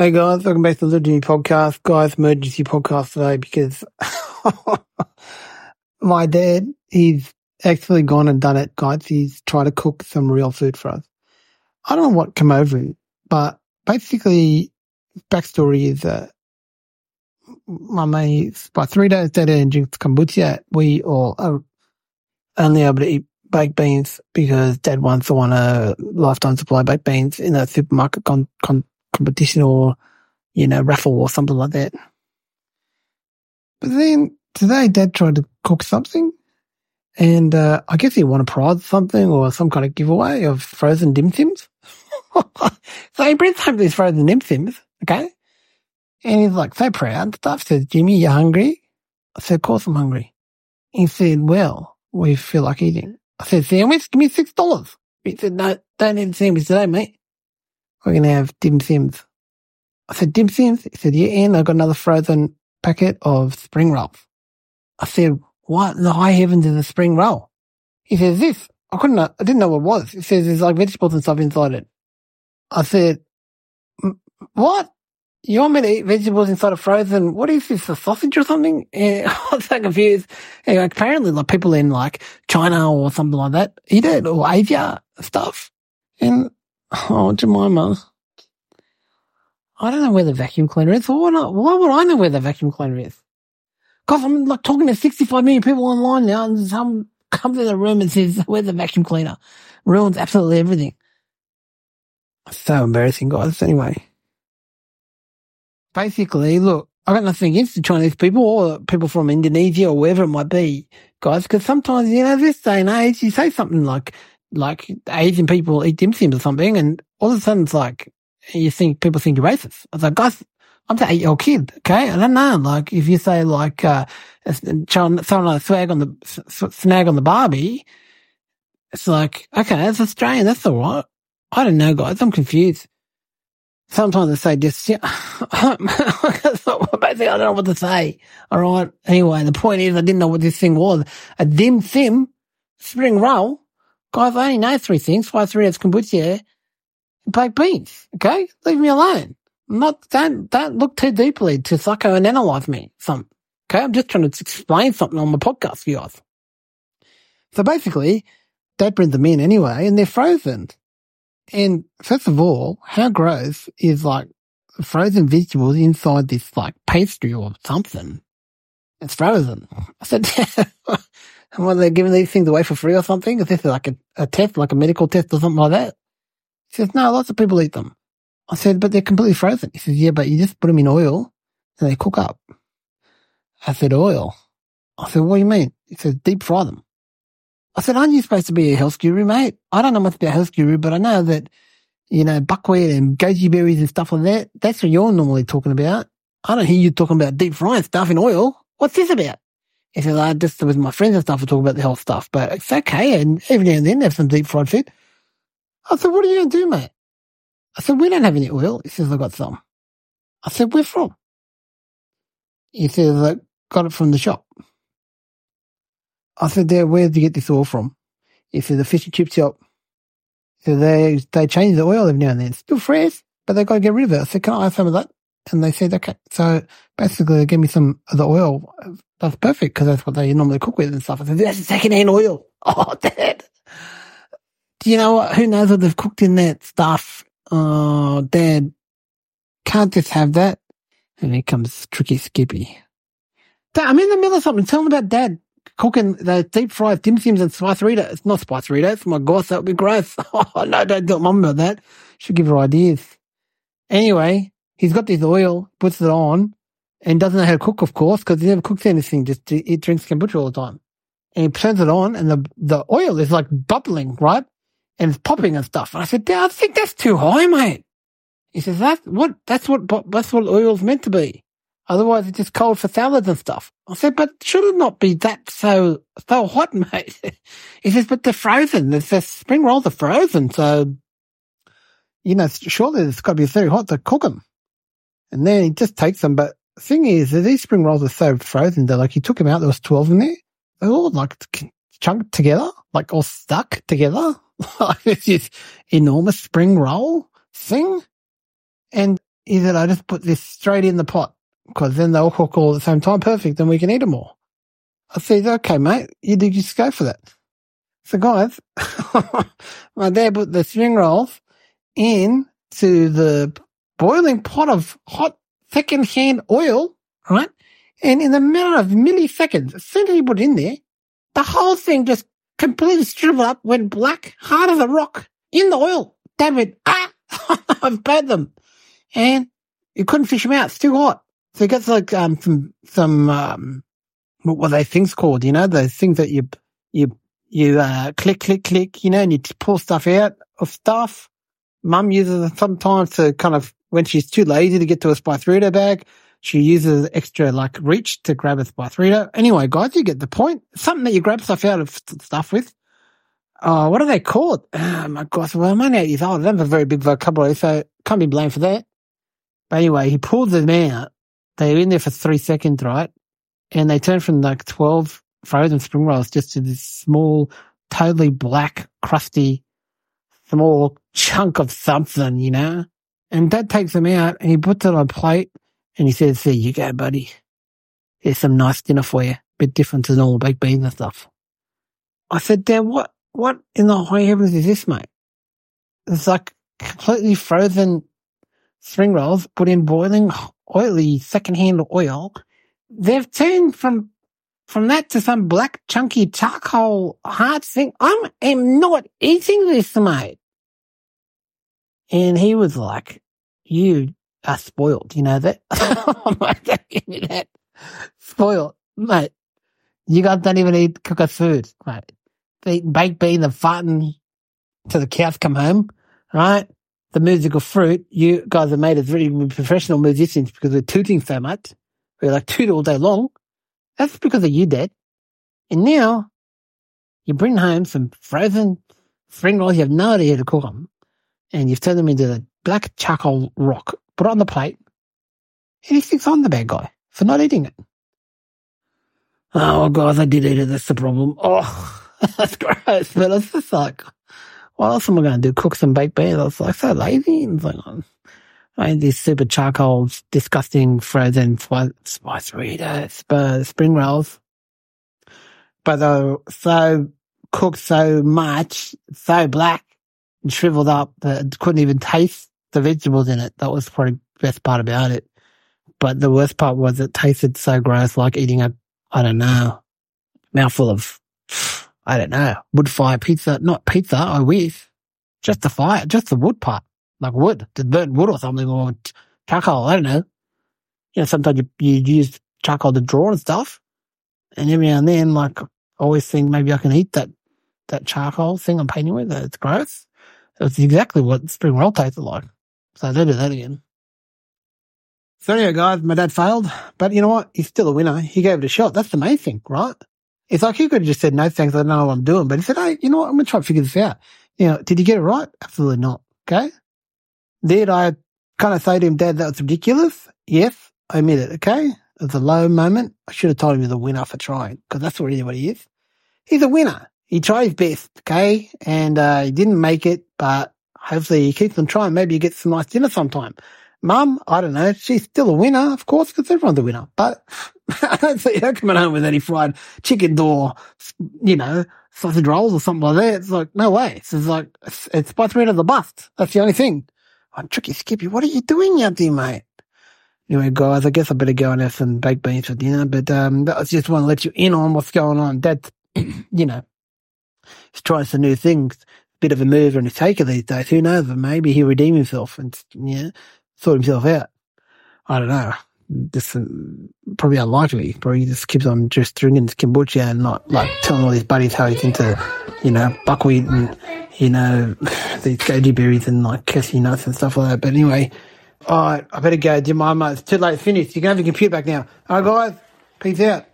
Hey guys, welcome back to the Little Podcast. Guys, emergency podcast today because my dad, he's actually gone and done it, guys. He's tried to cook some real food for us. I don't know what came over him, but basically, backstory is that my mate, by three days and drinks kombucha, we all are only able to eat baked beans because dad once won a lifetime supply of baked beans in a supermarket con- con- competition or, you know, raffle or something like that. But then today dad tried to cook something and, uh, I guess he won a prize something or some kind of giveaway of frozen dim sims. so he brings home these frozen dim sims, okay? And he's like so proud and stuff. Says, Jimmy, you're hungry? I said, of course I'm hungry. He said, well, we feel like eating. I said, sandwich, give me six dollars. He said, no, don't need a sandwich today, mate. We're going to have dim sims. I said, dim sims? He said, yeah, and I got another frozen packet of spring rolls. I said, what in the high heavens is a spring roll? He says, this. I couldn't, I didn't know what it was. He says there's like vegetables and stuff inside it. I said, what? You want me to eat vegetables inside a frozen? What is this? A sausage or something? I was so confused. And apparently, like people in like China or something like that eat it or Asia stuff. And oh, Jemima, I don't know where the vacuum cleaner is. Why, not, why would I know where the vacuum cleaner is? Because I'm like talking to 65 million people online now, and some comes in the room and says, "Where's the vacuum cleaner?" Ruins absolutely everything. So embarrassing, guys. Anyway basically, look, I got nothing against the Chinese people or people from Indonesia or wherever it might be, guys, because sometimes, you know, this day and age, you say something like, like Asian people eat dim sums or something, and all of a sudden it's like, you think, people think you're racist. I was like, guys, I'm an eight year old kid, okay? I don't know. Like, if you say like, uh, someone like swag on the, snag on the Barbie, it's like, okay, that's Australian, that's all right. I don't know, guys. I'm confused sometimes I say just, yeah, basically I don't know what to say. All right. Anyway, the point is I didn't know what this thing was. A dim sim, spring roll. Guys, I only know three things. Five three that's kombucha and baked beans. Okay. Leave me alone. I'm not, don't, don't look too deeply to psychoanalyze me. Some, okay. I'm just trying to explain something on the podcast for you guys. So basically, dad brings them in anyway and they're frozen. And first of all, how gross is like frozen vegetables inside this like pastry or something? It's frozen. I said, what, they're giving these things away for free or something? Is this like a, a test, like a medical test or something like that? He says, no, lots of people eat them. I said, but they're completely frozen. He says, yeah, but you just put them in oil and they cook up. I said, oil. I said, what do you mean? He said, deep fry them. I said, aren't you supposed to be a health guru, mate? I don't know much about health guru, but I know that, you know, buckwheat and goji berries and stuff like that, that's what you're normally talking about. I don't hear you talking about deep frying stuff in oil. What's this about? He said, I just with my friends and stuff, I talk about the health stuff, but it's okay. And every now and then have some deep fried food. I said, what are you going to do, mate? I said, we don't have any oil. He says, "I've got some. I said, where from? He says, I got it from the shop. I said, Dad, where did you get this oil from? He said, the fish and chip shop. So they, they change the oil every now and then. It's still fresh, but they've got to get rid of it. I said, can I have some of that? And they said, okay. So basically they gave me some of the oil. That's perfect because that's what they normally cook with and stuff. I said, that's secondhand oil. Oh, Dad. Do you know what? Who knows what they've cooked in that stuff? Oh, Dad. Can't just have that. And here comes Tricky Skippy. Dad, I'm in the middle of something. Tell them about Dad cooking the deep fried dim sims and spice Rita. It's not spice It's My gosh, that would be gross. oh, no, don't tell mum about that. Should give her ideas. Anyway, he's got this oil, puts it on, and doesn't know how to cook, of course, because he never cooks anything. Just he drinks kombucha all the time. And he turns it on, and the the oil is like bubbling, right? And it's popping and stuff. And I said, Dad, I think that's too high, mate. He says, that's what, that's what, that's what oil's meant to be. Otherwise, it's just cold for salads and stuff. I said, but should it not be that so so hot, mate? he says, but they're frozen. The, spring rolls are frozen, so you know, surely it's got to be very hot to cook them. And then he just takes them. But the thing is, that these spring rolls are so frozen that like he took them out. There was twelve in there. They're all like chunked together, like all stuck together. like this enormous spring roll thing. And He said, I just put this straight in the pot because then they'll cook all at the same time. Perfect. Then we can eat them all. I said, okay, mate, you did just go for that. So guys, my dad put the spring rolls in to the boiling pot of hot second hand oil, right? And in a matter of milliseconds, as soon as you put it in there, the whole thing just completely shriveled up, went black, hard as a rock, in the oil. Dad went, ah, I've burnt them. And you couldn't fish them out. It's too hot. So he gets like, um, some, some, um, what were they things called? You know, those things that you, you, you, uh, click, click, click, you know, and you pull stuff out of stuff. Mum uses it sometimes to kind of, when she's too lazy to get to a Spythrito bag, she uses extra like reach to grab a Spythrito. Anyway, guys, you get the point. Something that you grab stuff out of stuff with. Oh, what are they called? Oh my gosh, well, I'm only eight years old. I don't have a very big vocabulary, so can't be blamed for that. But anyway, he pulled them out. They were in there for three seconds, right? And they turned from like 12 frozen spring rolls just to this small, totally black, crusty, small chunk of something, you know? And dad takes them out and he puts it on a plate and he says, there you go, buddy. Here's some nice dinner for you. Bit different to normal baked beans and stuff. I said, Dad, what, what in the high heavens is this, mate? It's like completely frozen spring rolls put in boiling oily secondhand oil. They've turned from from that to some black chunky charcoal hard thing. I am not eating this, mate. And he was like, you are spoiled. You know that? I'm like, don't give me that. Spoiled, mate. You guys don't even eat cook us food, mate. They baked beans and farting till the cows come home, right? The musical fruit, you guys have made us really professional musicians because we're tooting so much. We're like toot all day long. That's because of you, Dad. And now you bring home some frozen spring rolls. You have no idea how to cook them. And you've turned them into the black charcoal rock. Put it on the plate. And he thinks I'm the bad guy for not eating it. Oh, guys, I did eat it. That's the problem. Oh, that's gross. But it's just like, what else am I going to do? Cook some baked beans? I was like, so lazy. And like, oh, I had these super charcoal, disgusting frozen spice Doritos, spring rolls. But they were so cooked so much, so black shriveled up that couldn't even taste the vegetables in it. That was probably the best part about it. But the worst part was it tasted so gross, like eating a, I don't know, mouthful of, I don't know, wood fire pizza. Not pizza, I wish. Just the fire, just the wood part like wood, to burn wood or something, or charcoal. I don't know. You know, sometimes you, you use charcoal to draw and stuff. And every now and then, like, I always think maybe I can eat that, that charcoal thing I'm painting with. It's gross. It's exactly what spring roll tasted like. So don't do that again. So anyway, guys, my dad failed, but you know what? He's still a winner. He gave it a shot. That's the main thing, right? It's like he could have just said, no thanks, I don't know what I'm doing. But he said, hey, you know what? I'm going to try to figure this out. You know, did he get it right? Absolutely not. Okay. Did I kind of say to him, Dad, that was ridiculous? Yes, I admit it, okay? It was a low moment. I should have told him he was a winner for trying, because that's what he is. He's a winner. He tried his best, okay? And uh, he didn't make it, but hopefully he keeps on trying. Maybe he gets some nice dinner sometime. Mum, I don't know. She's still a winner, of course, because everyone's a winner. But I don't see her coming home with any fried chicken or, you know, sausage rolls or something like that. It's like, no way. It's like, it's, it's by three of the bust. That's the only thing. I'm Tricky Skippy. What are you doing out there, mate? Anyway, guys, I guess I better go and have some baked beans for dinner. But um, I just want to let you in on what's going on. Dad, you know, he's trying some new things. Bit of a mover and a taker these days. Who knows? Maybe he'll redeem himself and yeah, sort himself out. I don't know. This uh, probably unlikely. Probably just keeps on just drinking his kombucha and not like telling all his buddies how he's into, you know, buckwheat and you know, these goji berries and like cashew nuts and stuff like that. But anyway, all right, I better go. Do my It's too late to finish. You can have your computer back now. All right, guys. Peace out.